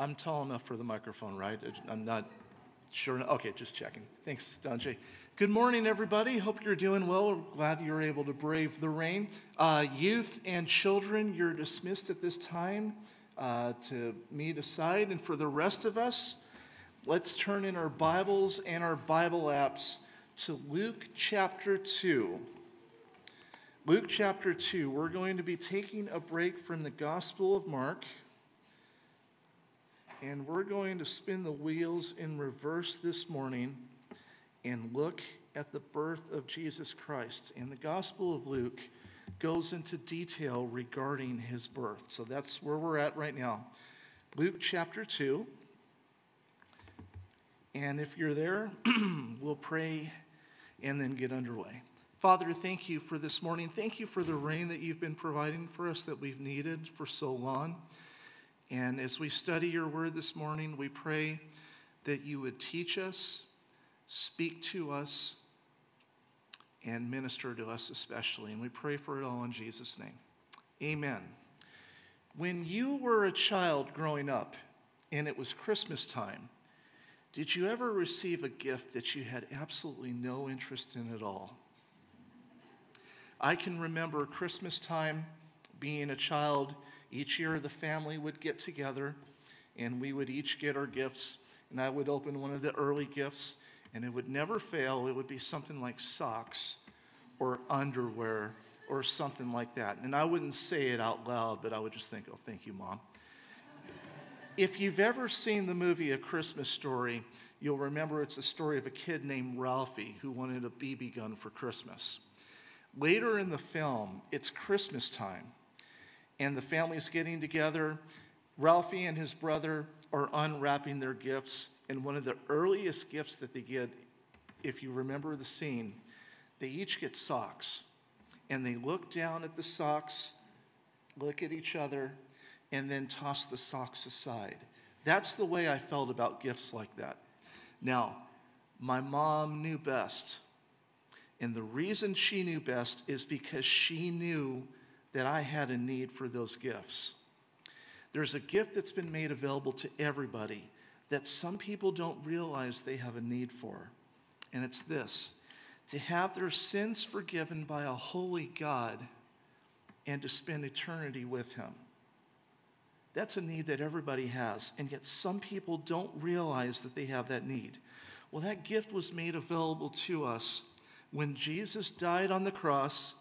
I'm tall enough for the microphone, right? I'm not sure. Okay, just checking. Thanks, Donjay. Good morning, everybody. Hope you're doing well. We're glad you're able to brave the rain. Uh, youth and children, you're dismissed at this time uh, to meet aside. And for the rest of us, let's turn in our Bibles and our Bible apps to Luke chapter 2. Luke chapter 2, we're going to be taking a break from the Gospel of Mark and we're going to spin the wheels in reverse this morning and look at the birth of Jesus Christ. And the Gospel of Luke goes into detail regarding his birth. So that's where we're at right now. Luke chapter 2. And if you're there, we'll pray and then get underway. Father, thank you for this morning. Thank you for the rain that you've been providing for us that we've needed for so long. And as we study your word this morning, we pray that you would teach us, speak to us, and minister to us especially. And we pray for it all in Jesus' name. Amen. When you were a child growing up and it was Christmas time, did you ever receive a gift that you had absolutely no interest in at all? I can remember Christmas time being a child each year, the family would get together and we would each get our gifts. And I would open one of the early gifts, and it would never fail. It would be something like socks or underwear or something like that. And I wouldn't say it out loud, but I would just think, oh, thank you, Mom. if you've ever seen the movie A Christmas Story, you'll remember it's the story of a kid named Ralphie who wanted a BB gun for Christmas. Later in the film, it's Christmas time and the family's getting together. Ralphie and his brother are unwrapping their gifts, and one of the earliest gifts that they get, if you remember the scene, they each get socks. And they look down at the socks, look at each other, and then toss the socks aside. That's the way I felt about gifts like that. Now, my mom knew best. And the reason she knew best is because she knew that I had a need for those gifts. There's a gift that's been made available to everybody that some people don't realize they have a need for. And it's this to have their sins forgiven by a holy God and to spend eternity with Him. That's a need that everybody has, and yet some people don't realize that they have that need. Well, that gift was made available to us when Jesus died on the cross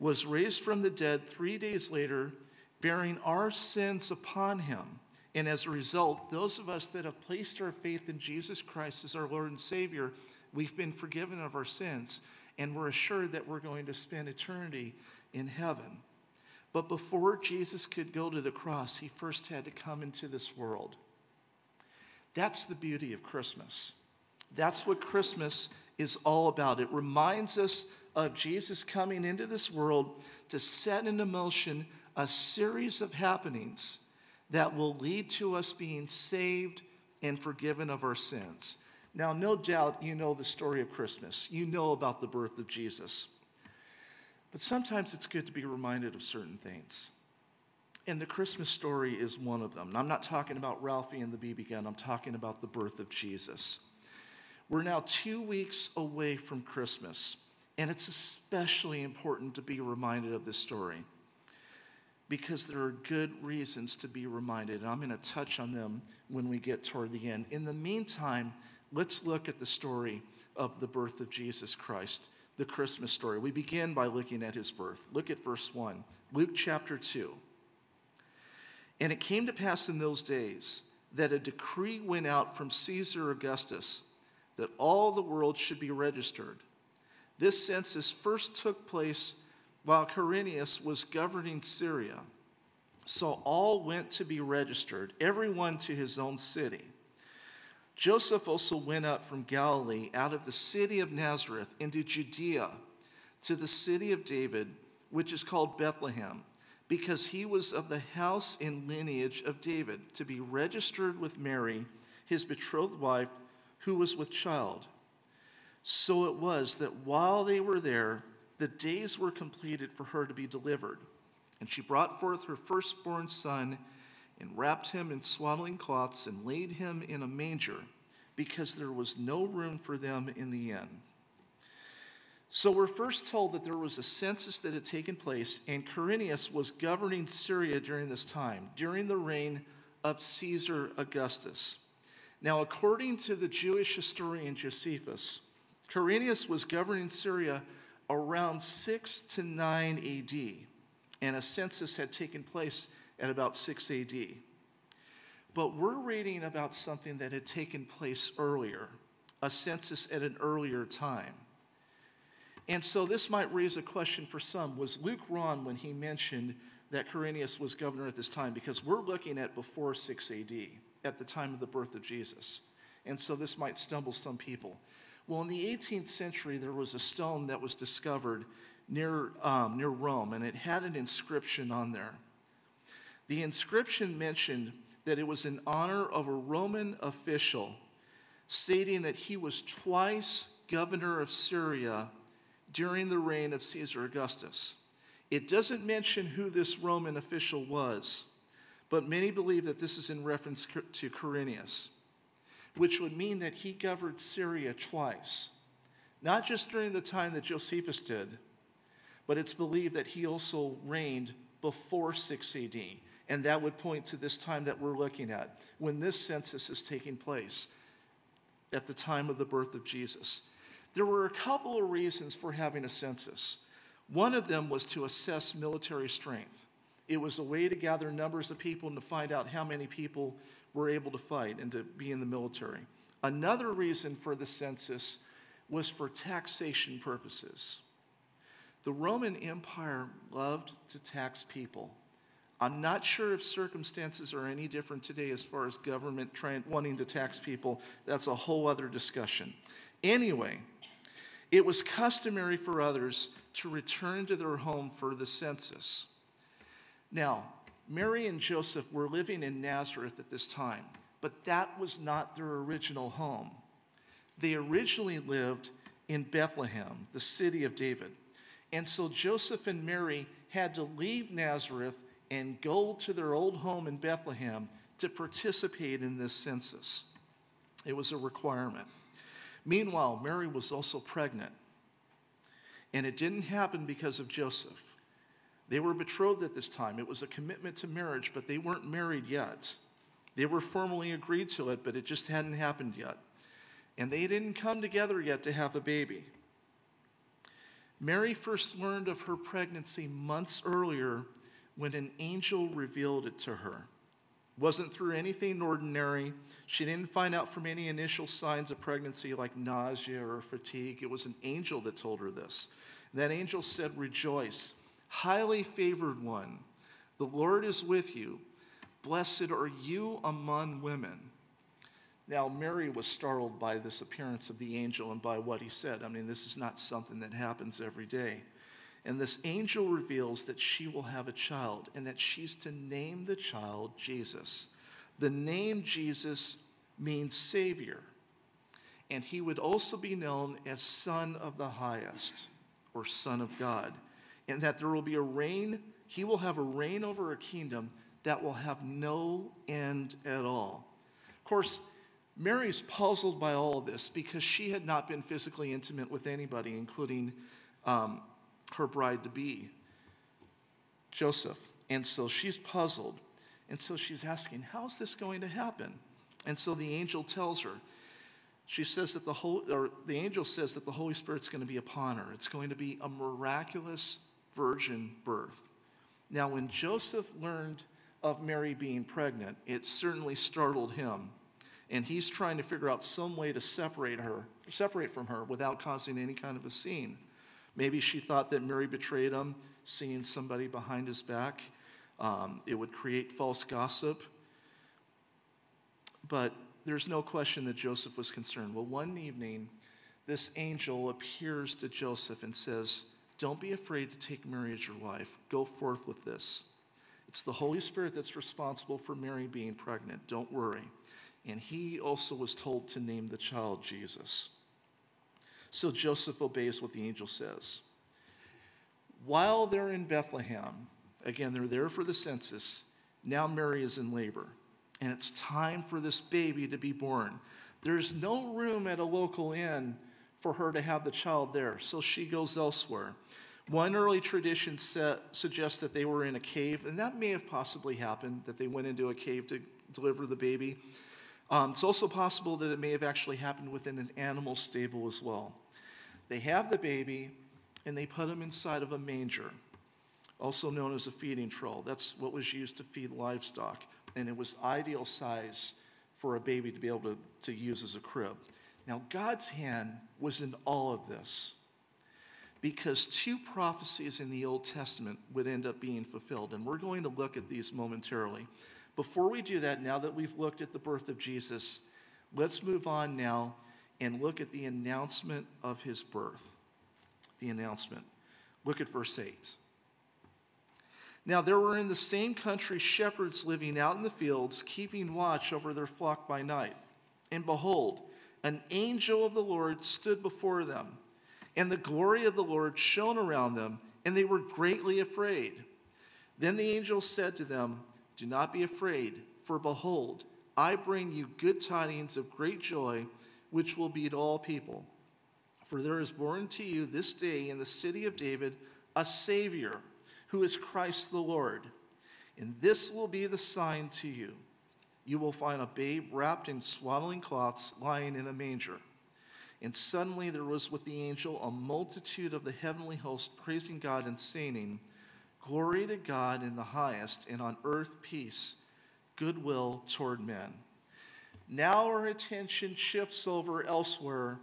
was raised from the dead three days later, bearing our sins upon him. And as a result, those of us that have placed our faith in Jesus Christ as our Lord and Savior, we've been forgiven of our sins, and we're assured that we're going to spend eternity in heaven. But before Jesus could go to the cross, he first had to come into this world. That's the beauty of Christmas. That's what Christmas is all about. It reminds us of Jesus coming into this world to set into motion a series of happenings that will lead to us being saved and forgiven of our sins. Now, no doubt you know the story of Christmas. You know about the birth of Jesus. But sometimes it's good to be reminded of certain things. And the Christmas story is one of them. And I'm not talking about Ralphie and the BB gun, I'm talking about the birth of Jesus. We're now two weeks away from Christmas. And it's especially important to be reminded of this story because there are good reasons to be reminded. And I'm going to touch on them when we get toward the end. In the meantime, let's look at the story of the birth of Jesus Christ, the Christmas story. We begin by looking at his birth. Look at verse 1, Luke chapter 2. And it came to pass in those days that a decree went out from Caesar Augustus that all the world should be registered. This census first took place while Quirinius was governing Syria. So all went to be registered, everyone to his own city. Joseph also went up from Galilee out of the city of Nazareth into Judea to the city of David, which is called Bethlehem, because he was of the house and lineage of David, to be registered with Mary, his betrothed wife, who was with child. So it was that while they were there, the days were completed for her to be delivered. And she brought forth her firstborn son and wrapped him in swaddling cloths and laid him in a manger because there was no room for them in the inn. So we're first told that there was a census that had taken place, and Quirinius was governing Syria during this time, during the reign of Caesar Augustus. Now, according to the Jewish historian Josephus, Quirinius was governing Syria around 6 to 9 AD, and a census had taken place at about 6 AD. But we're reading about something that had taken place earlier, a census at an earlier time. And so this might raise a question for some. Was Luke wrong when he mentioned that Quirinius was governor at this time? Because we're looking at before 6 AD, at the time of the birth of Jesus. And so this might stumble some people. Well, in the 18th century, there was a stone that was discovered near, um, near Rome, and it had an inscription on there. The inscription mentioned that it was in honor of a Roman official, stating that he was twice governor of Syria during the reign of Caesar Augustus. It doesn't mention who this Roman official was, but many believe that this is in reference to Quirinius, which would mean that he governed Syria twice, not just during the time that Josephus did, but it's believed that he also reigned before 6 AD. And that would point to this time that we're looking at, when this census is taking place at the time of the birth of Jesus. There were a couple of reasons for having a census. One of them was to assess military strength. It was a way to gather numbers of people and to find out how many people were able to fight and to be in the military. Another reason for the census was for taxation purposes. The Roman Empire loved to tax people. I'm not sure if circumstances are any different today as far as government trying, wanting to tax people. That's a whole other discussion. Anyway, it was customary for others to return to their home for the census. Now, Mary and Joseph were living in Nazareth at this time, but that was not their original home. They originally lived in Bethlehem, the city of David. And so Joseph and Mary had to leave Nazareth and go to their old home in Bethlehem to participate in this census. It was a requirement. Meanwhile, Mary was also pregnant. And it didn't happen because of Joseph. They were betrothed at this time. It was a commitment to marriage, but they weren't married yet. They were formally agreed to it, but it just hadn't happened yet. And they didn't come together yet to have a baby. Mary first learned of her pregnancy months earlier when an angel revealed it to her. It wasn't through anything ordinary. She didn't find out from any initial signs of pregnancy like nausea or fatigue. It was an angel that told her this. And That angel said, Rejoice, highly favored one. The Lord is with you. Blessed are you among women. Now, Mary was startled by this appearance of the angel and by what he said. I mean, this is not something that happens every day. And this angel reveals that she will have a child and that she's to name the child Jesus. The name Jesus means Savior. And he would also be known as Son of the Highest or Son of God. And that there will be a reign, he will have a reign over a kingdom that will have no end at all. Of course, Mary's puzzled by all this because she had not been physically intimate with anybody, including um, her bride to be, Joseph. And so she's puzzled. And so she's asking, How's this going to happen? And so the angel tells her, she says that the whole, or the angel says that the Holy Spirit's going to be upon her. It's going to be a miraculous virgin birth. Now, when Joseph learned of Mary being pregnant, it certainly startled him and he's trying to figure out some way to separate her, separate from her without causing any kind of a scene. Maybe she thought that Mary betrayed him, seeing somebody behind his back. Um, it would create false gossip. But there's no question that Joseph was concerned. Well, one evening, this angel appears to Joseph and says, Don't be afraid to take Mary as your wife. Go forth with this. It's the Holy Spirit that's responsible for Mary being pregnant. Don't worry and he also was told to name the child Jesus. So Joseph obeys what the angel says. While they're in Bethlehem, again, they're there for the census, Now Mary is in labor, and it's time for this baby to be born. There's no room at a local inn for her to have the child there, so she goes elsewhere. One early tradition set, suggests that they were in a cave, and that may have possibly happened, that they went into a cave to deliver the baby. Um, it's also possible that it may have actually happened within an animal stable as well. They have the baby, and they put him inside of a manger, also known as a feeding trough. That's what was used to feed livestock, and it was ideal size for a baby to be able to, to use as a crib. Now, God's hand was in all of this because two prophecies in the Old Testament would end up being fulfilled. And we're going to look at these momentarily. Before we do that, now that we've looked at the birth of Jesus, let's move on now and look at the announcement of his birth. The announcement. Look at verse 8. Now, there were in the same country shepherds living out in the fields, keeping watch over their flock by night. And behold, an angel of the Lord stood before them and the glory of the Lord shone around them, and they were greatly afraid. Then the angel said to them, Do not be afraid, for behold, I bring you good tidings of great joy, which will be to all people. For there is born to you this day in the city of David a Savior, who is Christ the Lord. And this will be the sign to you. You will find a babe wrapped in swaddling cloths lying in a manger. And suddenly there was with the angel a multitude of the heavenly host praising God and saying, Glory to God in the highest, and on earth peace, goodwill toward men. Now our attention shifts over elsewhere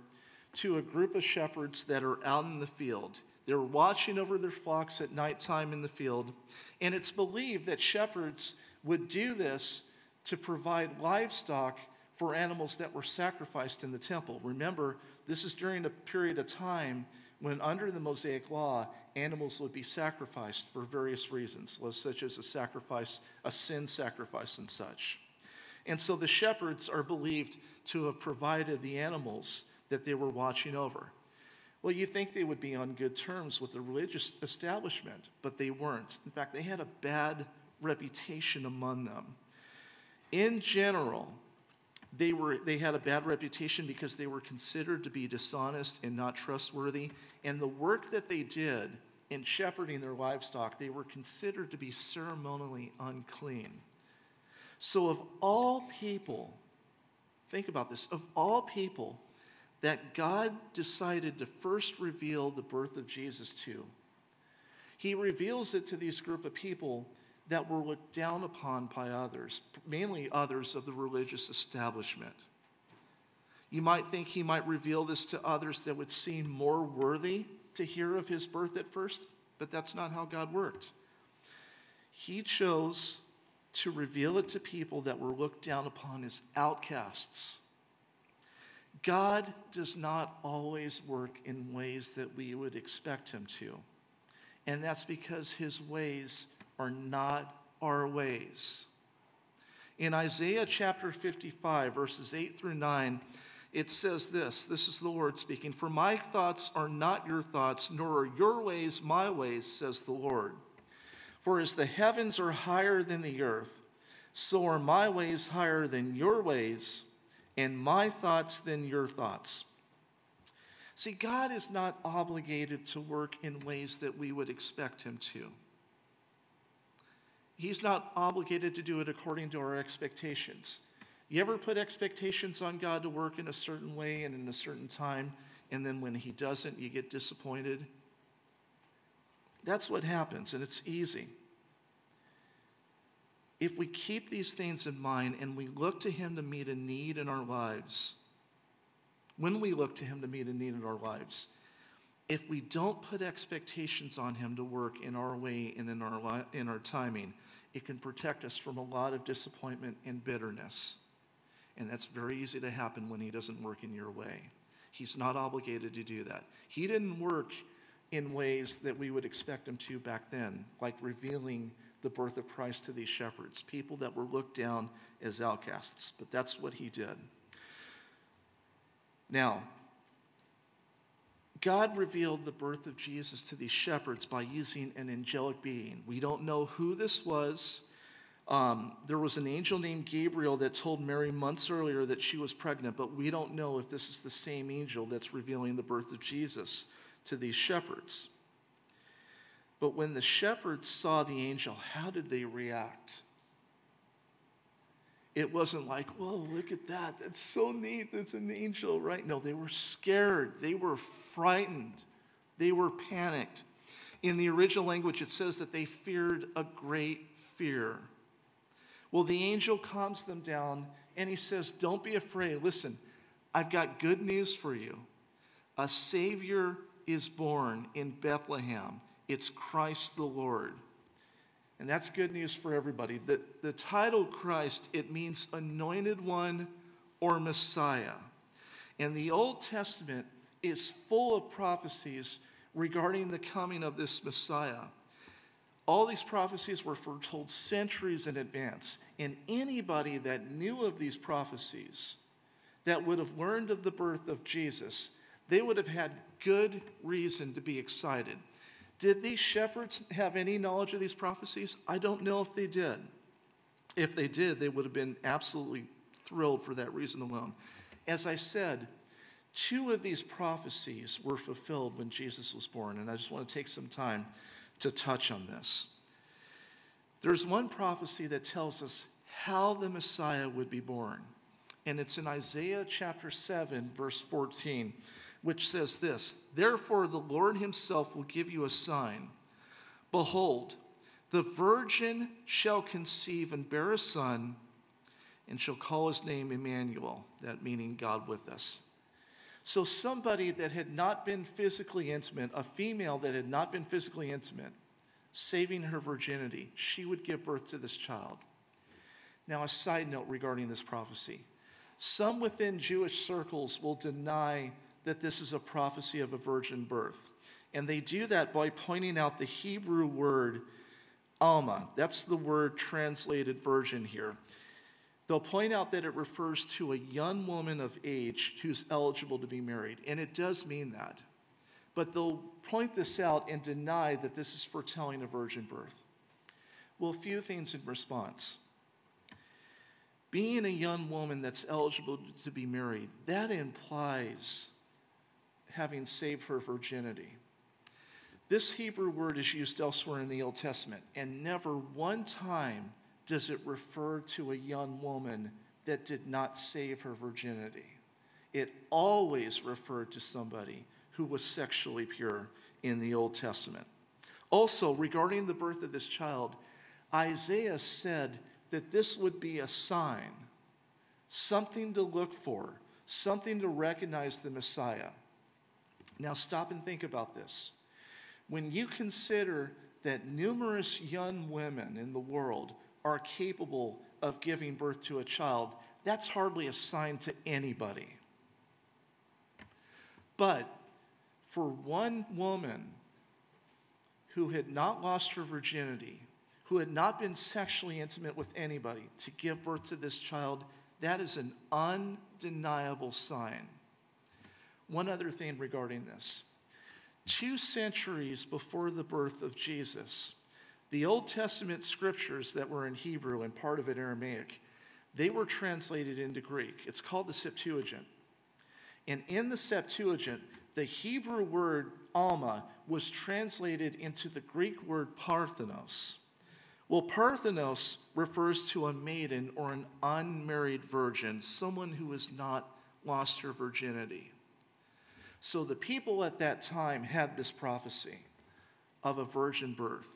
to a group of shepherds that are out in the field. They're watching over their flocks at nighttime in the field, and it's believed that shepherds would do this to provide livestock for animals that were sacrificed in the temple. Remember, this is during a period of time when, under the Mosaic law, animals would be sacrificed for various reasons, such as a sacrifice, a sin sacrifice, and such. And so the shepherds are believed to have provided the animals that they were watching over. Well, you think they would be on good terms with the religious establishment, but they weren't. In fact, they had a bad reputation among them. In general, they, were, they had a bad reputation because they were considered to be dishonest and not trustworthy. And the work that they did in shepherding their livestock, they were considered to be ceremonially unclean. So, of all people, think about this, of all people that God decided to first reveal the birth of Jesus to, he reveals it to these group of people that were looked down upon by others, mainly others of the religious establishment. You might think he might reveal this to others that would seem more worthy to hear of his birth at first, but that's not how God worked. He chose to reveal it to people that were looked down upon as outcasts. God does not always work in ways that we would expect him to. And that's because his ways are not our ways. In Isaiah chapter 55, verses 8 through 9, it says this this is the Lord speaking For my thoughts are not your thoughts, nor are your ways my ways, says the Lord. For as the heavens are higher than the earth, so are my ways higher than your ways, and my thoughts than your thoughts. See, God is not obligated to work in ways that we would expect him to. He's not obligated to do it according to our expectations. You ever put expectations on God to work in a certain way and in a certain time, and then when He doesn't, you get disappointed? That's what happens, and it's easy. If we keep these things in mind and we look to Him to meet a need in our lives, when we look to Him to meet a need in our lives, if we don't put expectations on Him to work in our way and in our, li- in our timing, it can protect us from a lot of disappointment and bitterness. And that's very easy to happen when He doesn't work in your way. He's not obligated to do that. He didn't work in ways that we would expect Him to back then, like revealing the birth of Christ to these shepherds, people that were looked down as outcasts. But that's what He did. Now, God revealed the birth of Jesus to these shepherds by using an angelic being. We don't know who this was. Um, there was an angel named Gabriel that told Mary months earlier that she was pregnant, but we don't know if this is the same angel that's revealing the birth of Jesus to these shepherds. But when the shepherds saw the angel, how did they react? It wasn't like, whoa, look at that. That's so neat. That's an angel, right? No, they were scared. They were frightened. They were panicked. In the original language, it says that they feared a great fear. Well, the angel calms them down and he says, Don't be afraid. Listen, I've got good news for you. A Savior is born in Bethlehem. It's Christ the Lord. And that's good news for everybody. The, the title Christ, it means anointed one or Messiah. And the Old Testament is full of prophecies regarding the coming of this Messiah. All these prophecies were foretold centuries in advance, and anybody that knew of these prophecies, that would have learned of the birth of Jesus, they would have had good reason to be excited. Did these shepherds have any knowledge of these prophecies? I don't know if they did. If they did, they would have been absolutely thrilled for that reason alone. As I said, two of these prophecies were fulfilled when Jesus was born, and I just want to take some time to touch on this. There's one prophecy that tells us how the Messiah would be born, and it's in Isaiah chapter 7, verse 14, which says this Therefore, the Lord himself will give you a sign. Behold, the virgin shall conceive and bear a son, and shall call his name Emmanuel, that meaning God with us. So, somebody that had not been physically intimate, a female that had not been physically intimate, saving her virginity, she would give birth to this child. Now, a side note regarding this prophecy some within Jewish circles will deny that this is a prophecy of a virgin birth. And they do that by pointing out the Hebrew word Alma. That's the word translated virgin here. They'll point out that it refers to a young woman of age who's eligible to be married, and it does mean that. But they'll point this out and deny that this is foretelling a virgin birth. Well, a few things in response. Being a young woman that's eligible to be married, that implies having saved her virginity. This Hebrew word is used elsewhere in the Old Testament, and never one time does it refer to a young woman that did not save her virginity. It always referred to somebody who was sexually pure in the Old Testament. Also, regarding the birth of this child, Isaiah said that this would be a sign, something to look for, something to recognize the Messiah. Now, stop and think about this. When you consider that numerous young women in the world are capable of giving birth to a child, that's hardly a sign to anybody. But for one woman who had not lost her virginity, who had not been sexually intimate with anybody, to give birth to this child, that is an undeniable sign. One other thing regarding this. Two centuries before the birth of Jesus, the Old Testament scriptures that were in Hebrew and part of it Aramaic, they were translated into Greek. It's called the Septuagint. And in the Septuagint, the Hebrew word Alma was translated into the Greek word Parthenos. Well, Parthenos refers to a maiden or an unmarried virgin, someone who has not lost her virginity. So the people at that time had this prophecy of a virgin birth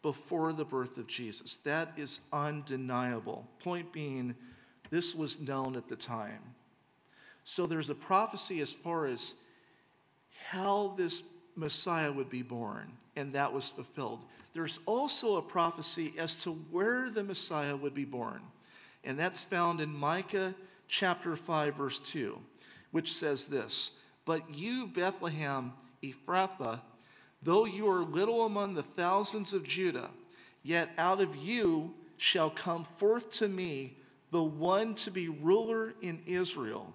before the birth of Jesus. That is undeniable. Point being, this was known at the time. So there's a prophecy as far as how this Messiah would be born, and that was fulfilled. There's also a prophecy as to where the Messiah would be born, and that's found in Micah chapter 5, verse 2, which says this But you, Bethlehem Ephrathah, Though you are little among the thousands of Judah, yet out of you shall come forth to me the one to be ruler in Israel,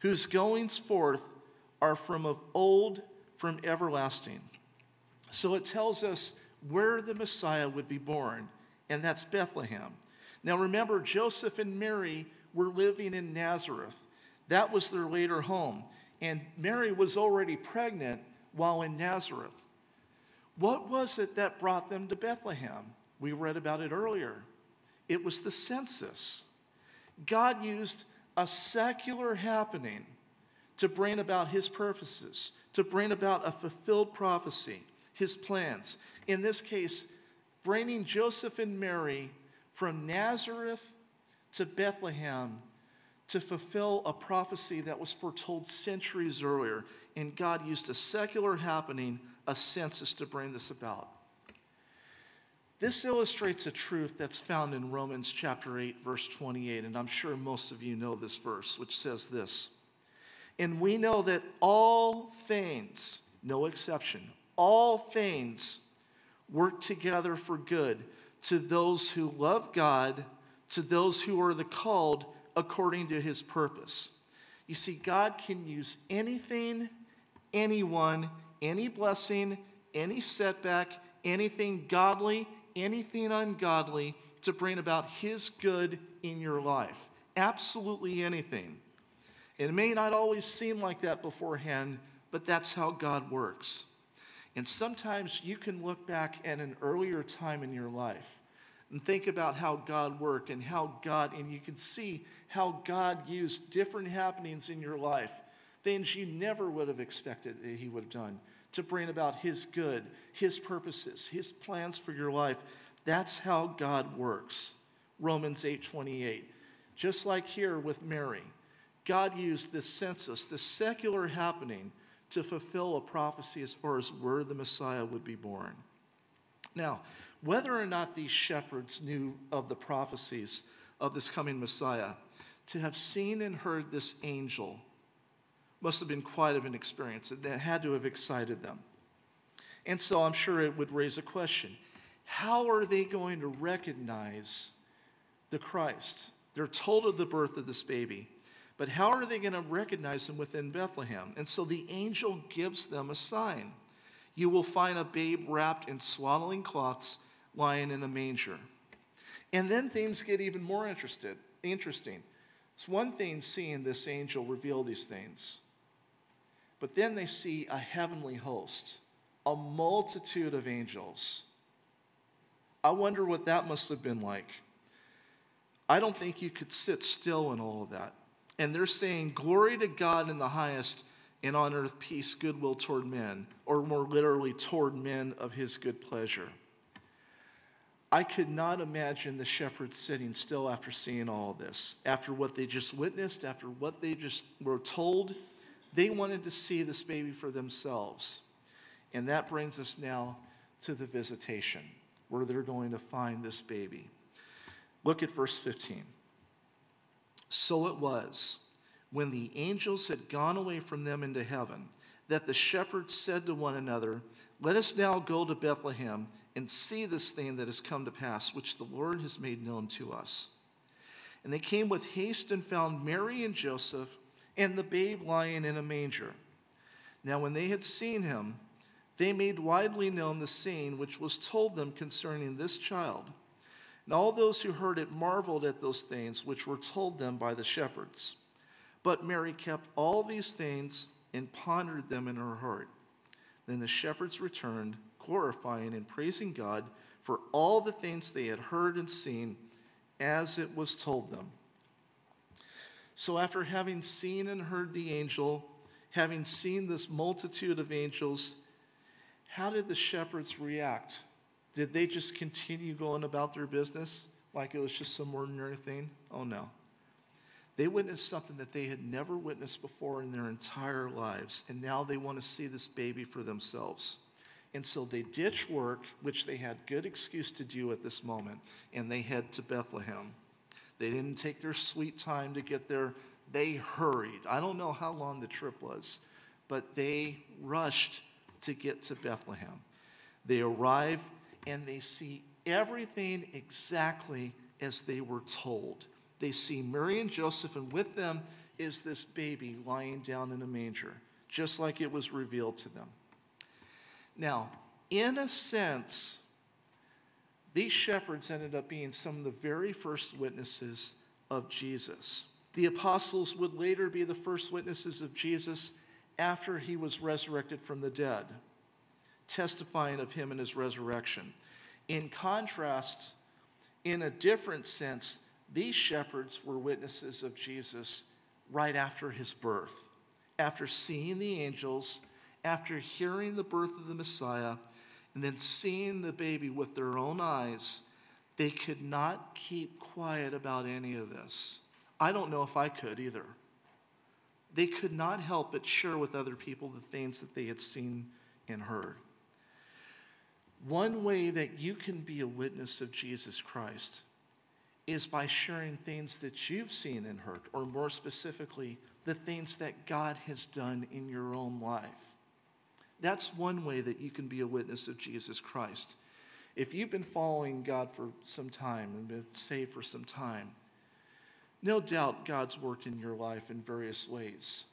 whose goings forth are from of old, from everlasting. So it tells us where the Messiah would be born, and that's Bethlehem. Now remember, Joseph and Mary were living in Nazareth. That was their later home. And Mary was already pregnant while in Nazareth. What was it that brought them to Bethlehem? We read about it earlier. It was the census. God used a secular happening to bring about his purposes, to bring about a fulfilled prophecy, his plans. In this case, bringing Joseph and Mary from Nazareth to Bethlehem to fulfill a prophecy that was foretold centuries earlier. And God used a secular happening, a census, to bring this about. This illustrates a truth that's found in Romans chapter 8, verse 28, and I'm sure most of you know this verse, which says this And we know that all things, no exception, all things work together for good to those who love God, to those who are the called according to his purpose. You see, God can use anything, anyone, any blessing, any setback, anything godly anything ungodly to bring about His good in your life. Absolutely anything. It may not always seem like that beforehand, but that's how God works. And sometimes you can look back at an earlier time in your life and think about how God worked and how God, and you can see how God used different happenings in your life, things you never would have expected that He would have done to bring about His good, His purposes, His plans for your life. That's how God works. Romans 8 28. Just like here with Mary, God used this census, this secular happening, to fulfill a prophecy as far as where the Messiah would be born. Now, whether or not these shepherds knew of the prophecies of this coming Messiah, to have seen and heard this angel must have been quite of an experience. That had to have excited them. And so I'm sure it would raise a question how are they going to recognize the Christ? They're told of the birth of this baby, but how are they going to recognize him within Bethlehem? And so the angel gives them a sign. You will find a babe wrapped in swaddling cloths lying in a manger. And then things get even more interested, interesting. It's one thing seeing this angel reveal these things. But then they see a heavenly host, a multitude of angels. I wonder what that must have been like. I don't think you could sit still in all of that. And they're saying, Glory to God in the highest, and on earth peace, goodwill toward men, or more literally, toward men of his good pleasure. I could not imagine the shepherds sitting still after seeing all this, after what they just witnessed, after what they just were told they wanted to see this baby for themselves. And that brings us now to the visitation, where they're going to find this baby. Look at verse 15. So it was, when the angels had gone away from them into heaven, that the shepherds said to one another, Let us now go to Bethlehem and see this thing that has come to pass, which the Lord has made known to us. And they came with haste and found Mary and Joseph and the babe lying in a manger. Now, when they had seen him, they made widely known the saying which was told them concerning this child. And all those who heard it marveled at those things which were told them by the shepherds. But Mary kept all these things and pondered them in her heart. Then the shepherds returned, glorifying and praising God for all the things they had heard and seen as it was told them. So, after having seen and heard the angel, having seen this multitude of angels, how did the shepherds react? Did they just continue going about their business like it was just some ordinary thing? Oh, no. They witnessed something that they had never witnessed before in their entire lives, and now they want to see this baby for themselves. And so they ditch work, which they had good excuse to do at this moment, and they head to Bethlehem. They didn't take their sweet time to get there. They hurried. I don't know how long the trip was, but they rushed to get to Bethlehem. They arrive and they see everything exactly as they were told. They see Mary and Joseph, and with them is this baby lying down in a manger, just like it was revealed to them. Now, in a sense, these shepherds ended up being some of the very first witnesses of Jesus. The apostles would later be the first witnesses of Jesus after he was resurrected from the dead, testifying of him and his resurrection. In contrast, in a different sense, these shepherds were witnesses of Jesus right after his birth. After seeing the angels, after hearing the birth of the Messiah, and then seeing the baby with their own eyes, they could not keep quiet about any of this. I don't know if I could either. They could not help but share with other people the things that they had seen and heard. One way that you can be a witness of Jesus Christ is by sharing things that you've seen and heard, or more specifically, the things that God has done in your own life. That's one way that you can be a witness of Jesus Christ. If you've been following God for some time and been saved for some time, no doubt God's worked in your life in various ways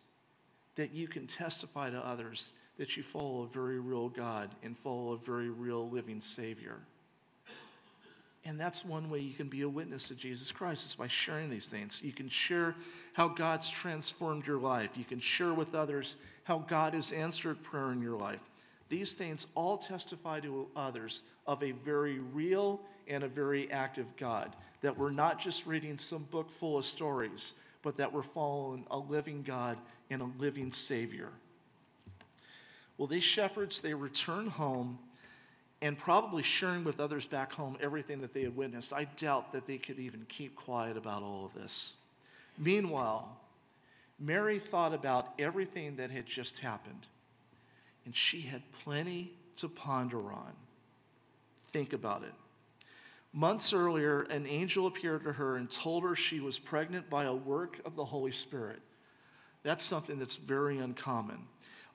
that you can testify to others that you follow a very real God and follow a very real living Savior. And that's one way you can be a witness to Jesus Christ is by sharing these things. You can share how God's transformed your life. You can share with others how God has answered prayer in your life. These things all testify to others of a very real and a very active God. That we're not just reading some book full of stories, but that we're following a living God and a living Savior. Well, these shepherds, they return home and probably sharing with others back home everything that they had witnessed. I doubt that they could even keep quiet about all of this. Meanwhile, Mary thought about everything that had just happened, and she had plenty to ponder on. Think about it. Months earlier, an angel appeared to her and told her she was pregnant by a work of the Holy Spirit. That's something that's very uncommon.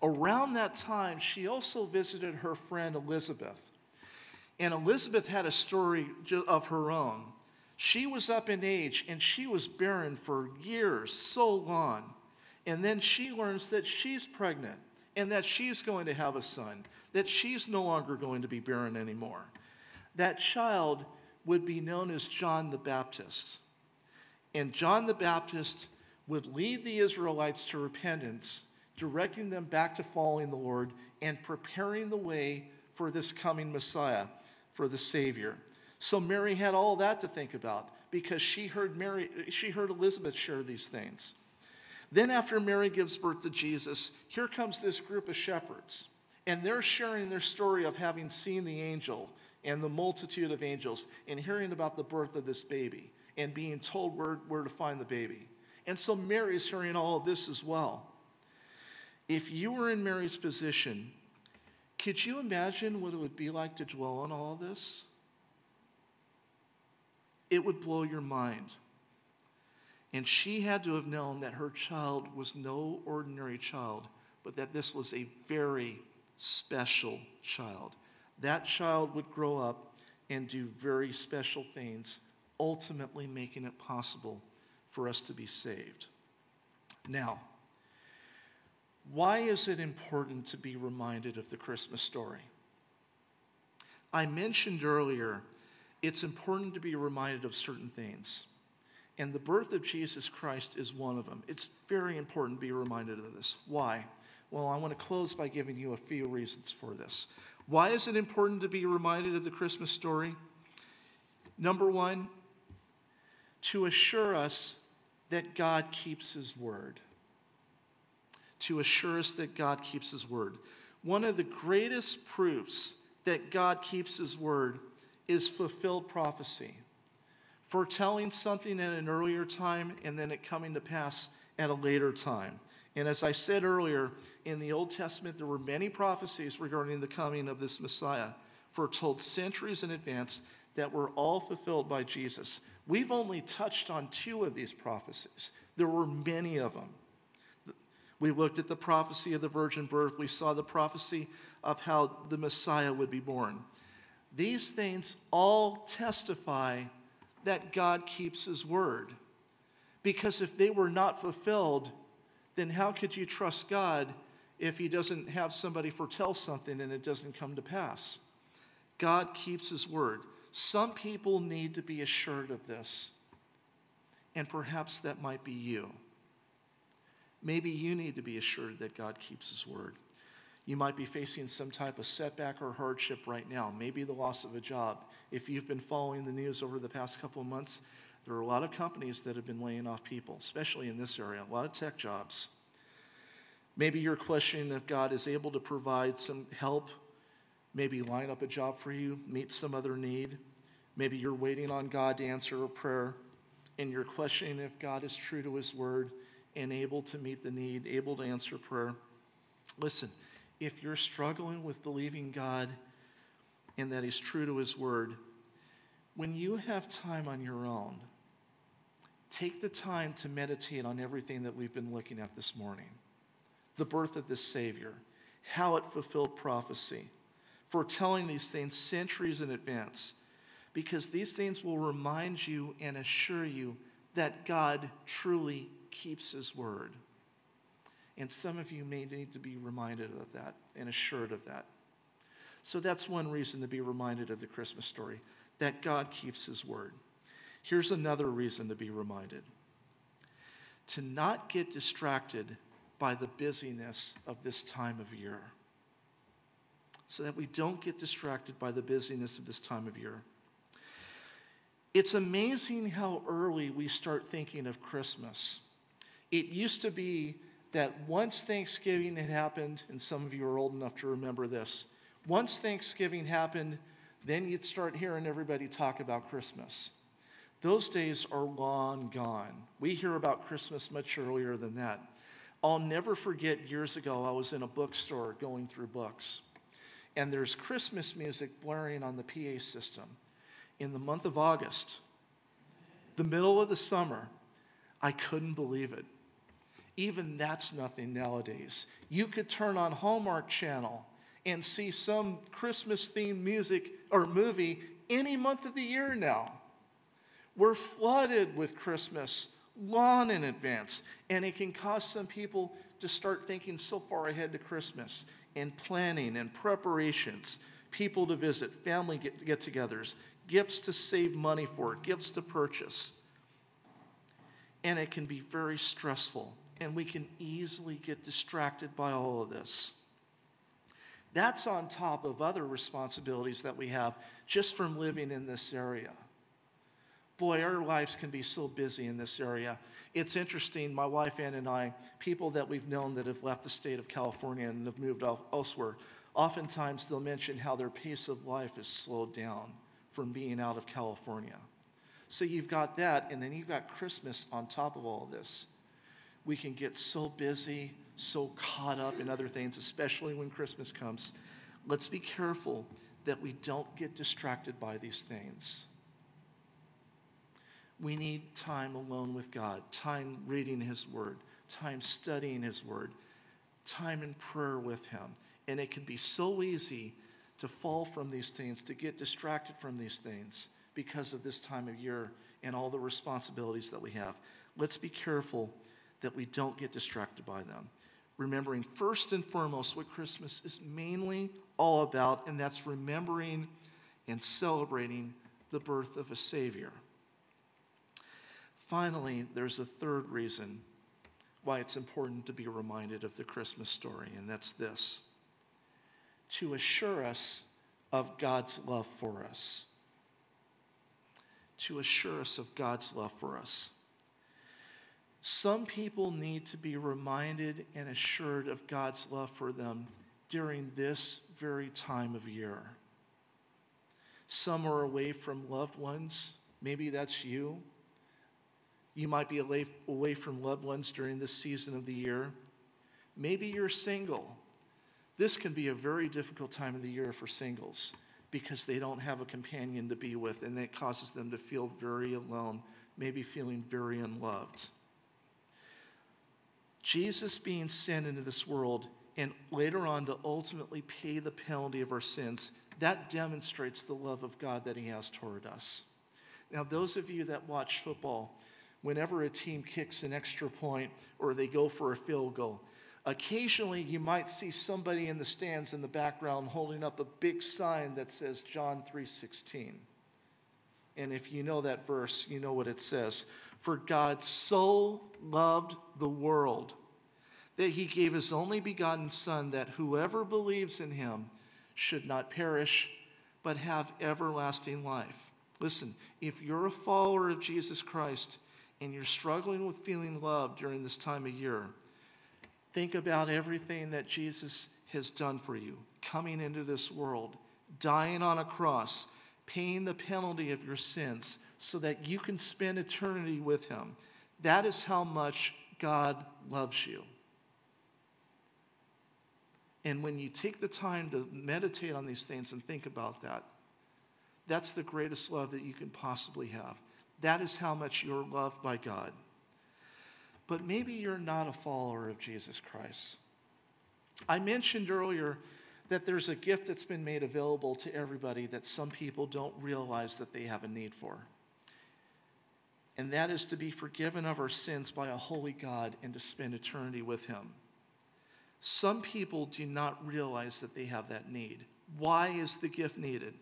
Around that time, she also visited her friend Elizabeth. And Elizabeth had a story of her own. She was up in age and she was barren for years, so long. And then she learns that she's pregnant and that she's going to have a son, that she's no longer going to be barren anymore. That child would be known as John the Baptist. And John the Baptist would lead the Israelites to repentance, directing them back to following the Lord and preparing the way for this coming Messiah, for the Savior. So Mary had all that to think about because she heard Mary, she heard Elizabeth share these things. Then after Mary gives birth to Jesus, here comes this group of shepherds, and they're sharing their story of having seen the angel and the multitude of angels and hearing about the birth of this baby and being told where, where to find the baby. And so Mary's hearing all of this as well. If you were in Mary's position, could you imagine what it would be like to dwell on all this? It would blow your mind. And she had to have known that her child was no ordinary child, but that this was a very special child that child would grow up and do very special things, ultimately making it possible for us to be saved. Now, why is it important to be reminded of the Christmas story? I mentioned earlier it's important to be reminded of certain things. And the birth of Jesus Christ is one of them. It's very important to be reminded of this. Why? Well, I want to close by giving you a few reasons for this. Why is it important to be reminded of the Christmas story? Number one, to assure us that God keeps his word. To assure us that God keeps his word. One of the greatest proofs that God keeps his word is fulfilled prophecy. Foretelling something at an earlier time and then it coming to pass at a later time. And as I said earlier, in the Old Testament, there were many prophecies regarding the coming of this Messiah, foretold centuries in advance, that were all fulfilled by Jesus. We've only touched on two of these prophecies, there were many of them. We looked at the prophecy of the virgin birth, we saw the prophecy of how the Messiah would be born. These things all testify that God keeps his word. Because if they were not fulfilled, then how could you trust God if He doesn't have somebody foretell something and it doesn't come to pass? God keeps His word. Some people need to be assured of this, and perhaps that might be you. Maybe you need to be assured that God keeps His word. You might be facing some type of setback or hardship right now, maybe the loss of a job. If you've been following the news over the past couple of months, there are a lot of companies that have been laying off people, especially in this area, a lot of tech jobs. Maybe you're questioning if God is able to provide some help, maybe line up a job for you, meet some other need. Maybe you're waiting on God to answer a prayer, and you're questioning if God is true to his word and able to meet the need, able to answer prayer. Listen, if you're struggling with believing God and that he's true to his word, when you have time on your own, take the time to meditate on everything that we've been looking at this morning the birth of this Savior, how it fulfilled prophecy, foretelling these things centuries in advance, because these things will remind you and assure you that God truly keeps His word. And some of you may need to be reminded of that and assured of that. So that's one reason to be reminded of the Christmas story that God keeps His word. Here's another reason to be reminded to not get distracted by the busyness of this time of year. So that we don't get distracted by the busyness of this time of year. It's amazing how early we start thinking of Christmas. It used to be that once Thanksgiving had happened, and some of you are old enough to remember this, once Thanksgiving happened, then you'd start hearing everybody talk about Christmas. Those days are long gone. We hear about Christmas much earlier than that. I'll never forget years ago, I was in a bookstore going through books, and there's Christmas music blaring on the PA system in the month of August, the middle of the summer. I couldn't believe it. Even that's nothing nowadays. You could turn on Hallmark Channel and see some Christmas themed music or movie any month of the year now. We're flooded with Christmas long in advance. And it can cause some people to start thinking so far ahead to Christmas and planning and preparations, people to visit, family get togethers, gifts to save money for, gifts to purchase. And it can be very stressful, and we can easily get distracted by all of this. That's on top of other responsibilities that we have just from living in this area boy, our lives can be so busy in this area. It's interesting, my wife Ann and I, people that we've known that have left the state of California and have moved elsewhere, oftentimes they'll mention how their pace of life is slowed down from being out of California. So you've got that, and then you've got Christmas on top of all of this. We can get so busy, so caught up in other things, especially when Christmas comes. Let's be careful that we don't get distracted by these things. We need time alone with God, time reading His Word, time studying His Word, time in prayer with Him. And it can be so easy to fall from these things, to get distracted from these things because of this time of year and all the responsibilities that we have. Let's be careful that we don't get distracted by them. Remembering first and foremost what Christmas is mainly all about, and that's remembering and celebrating the birth of a Savior. Finally, there's a third reason why it's important to be reminded of the Christmas story, and that's this to assure us of God's love for us. To assure us of God's love for us. Some people need to be reminded and assured of God's love for them during this very time of year. Some are away from loved ones. Maybe that's you. You might be away from loved ones during this season of the year. Maybe you're single. This can be a very difficult time of the year for singles because they don't have a companion to be with, and that causes them to feel very alone, maybe feeling very unloved. Jesus being sent into this world and later on to ultimately pay the penalty of our sins, that demonstrates the love of God that He has toward us. Now, those of you that watch football, whenever a team kicks an extra point or they go for a field goal. Occasionally, you might see somebody in the stands in the background holding up a big sign that says John 3:16. And if you know that verse, you know what it says. For God so loved the world that he gave his only begotten Son, that whoever believes in him should not perish, but have everlasting life. Listen, if you're a follower of Jesus Christ and you're struggling with feeling loved during this time of year, think about everything that Jesus has done for you coming into this world, dying on a cross, paying the penalty of your sins so that you can spend eternity with Him. That is how much God loves you. And when you take the time to meditate on these things and think about that, that's the greatest love that you can possibly have. That is how much you're loved by God. But maybe you're not a follower of Jesus Christ. I mentioned earlier that there's a gift that's been made available to everybody that some people don't realize that they have a need for. And that is to be forgiven of our sins by a holy God and to spend eternity with Him. Some people do not realize that they have that need. Why is the gift needed?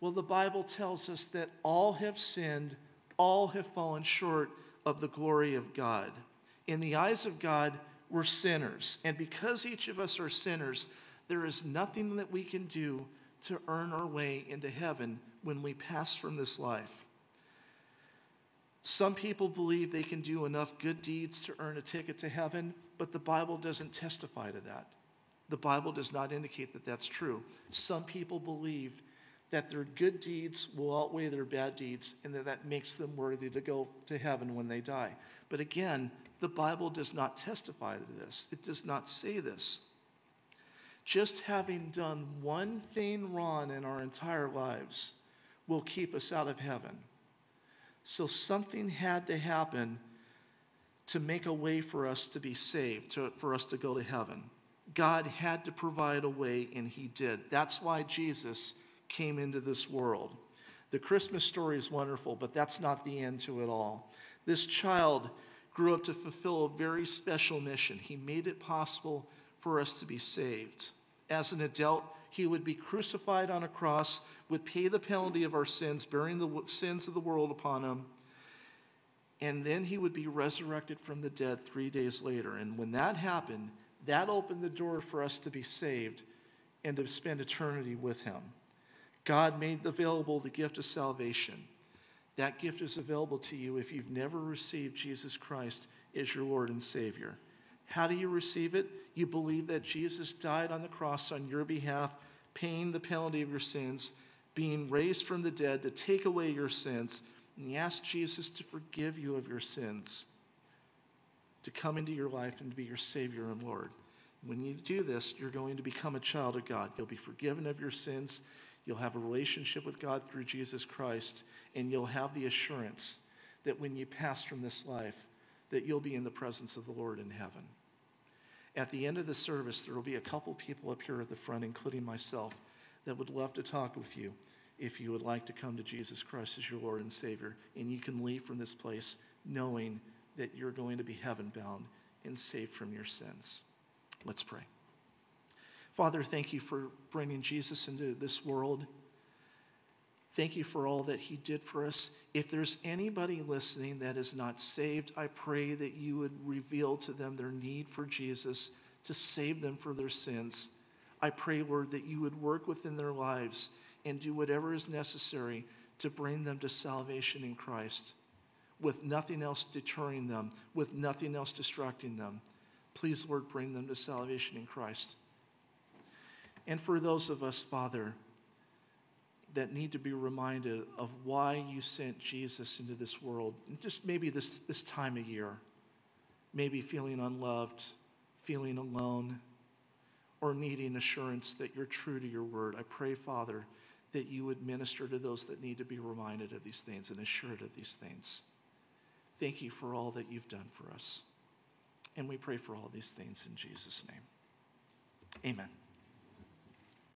Well, the Bible tells us that all have sinned, all have fallen short of the glory of God. In the eyes of God, we're sinners. And because each of us are sinners, there is nothing that we can do to earn our way into heaven when we pass from this life. Some people believe they can do enough good deeds to earn a ticket to heaven, but the Bible doesn't testify to that. The Bible does not indicate that that's true. Some people believe that their good deeds will outweigh their bad deeds and that that makes them worthy to go to heaven when they die. But again, the Bible does not testify to this, it does not say this. Just having done one thing wrong in our entire lives will keep us out of heaven. So something had to happen to make a way for us to be saved, to, for us to go to heaven. God had to provide a way, and He did. That's why Jesus came into this world. The Christmas story is wonderful, but that's not the end to it all. This child grew up to fulfill a very special mission. He made it possible for us to be saved. As an adult, he would be crucified on a cross, would pay the penalty of our sins, bearing the sins of the world upon him, and then he would be resurrected from the dead three days later. And when that happened, that opened the door for us to be saved and to spend eternity with him. God made available the gift of salvation. That gift is available to you if you've never received Jesus Christ as your Lord and Savior. How do you receive it? You believe that Jesus died on the cross on your behalf, paying the penalty of your sins, being raised from the dead to take away your sins, and you ask Jesus to forgive you of your sins, to come into your life and to be your Savior and Lord. When you do this, you're going to become a child of God. You'll be forgiven of your sins. You'll have a relationship with God through Jesus Christ, and you'll have the assurance that when you pass from this life, that you'll be in the presence of the Lord in heaven. At the end of the service, there will be a couple people up here at the front, including myself, that would love to talk with you if you would like to come to Jesus Christ as your Lord and Savior. And you can leave from this place knowing that you're going to be heaven bound and saved from your sins. Let's pray. Father, thank you for bringing Jesus into this world. Thank you for all that he did for us. If there's anybody listening that is not saved, I pray that you would reveal to them their need for Jesus to save them for their sins. I pray, Lord, that you would work within their lives and do whatever is necessary to bring them to salvation in Christ, with nothing else deterring them, with nothing else distracting them. Please, Lord, bring them to salvation in Christ. And for those of us, Father, that need to be reminded of why you sent Jesus into this world, just maybe this, this time of year, maybe feeling unloved, feeling alone, or needing assurance that you're true to your word. I pray, Father, that you would minister to those that need to be reminded of these things and assured of these things. Thank you for all that you've done for us. And we pray for all these things in Jesus' name. Amen.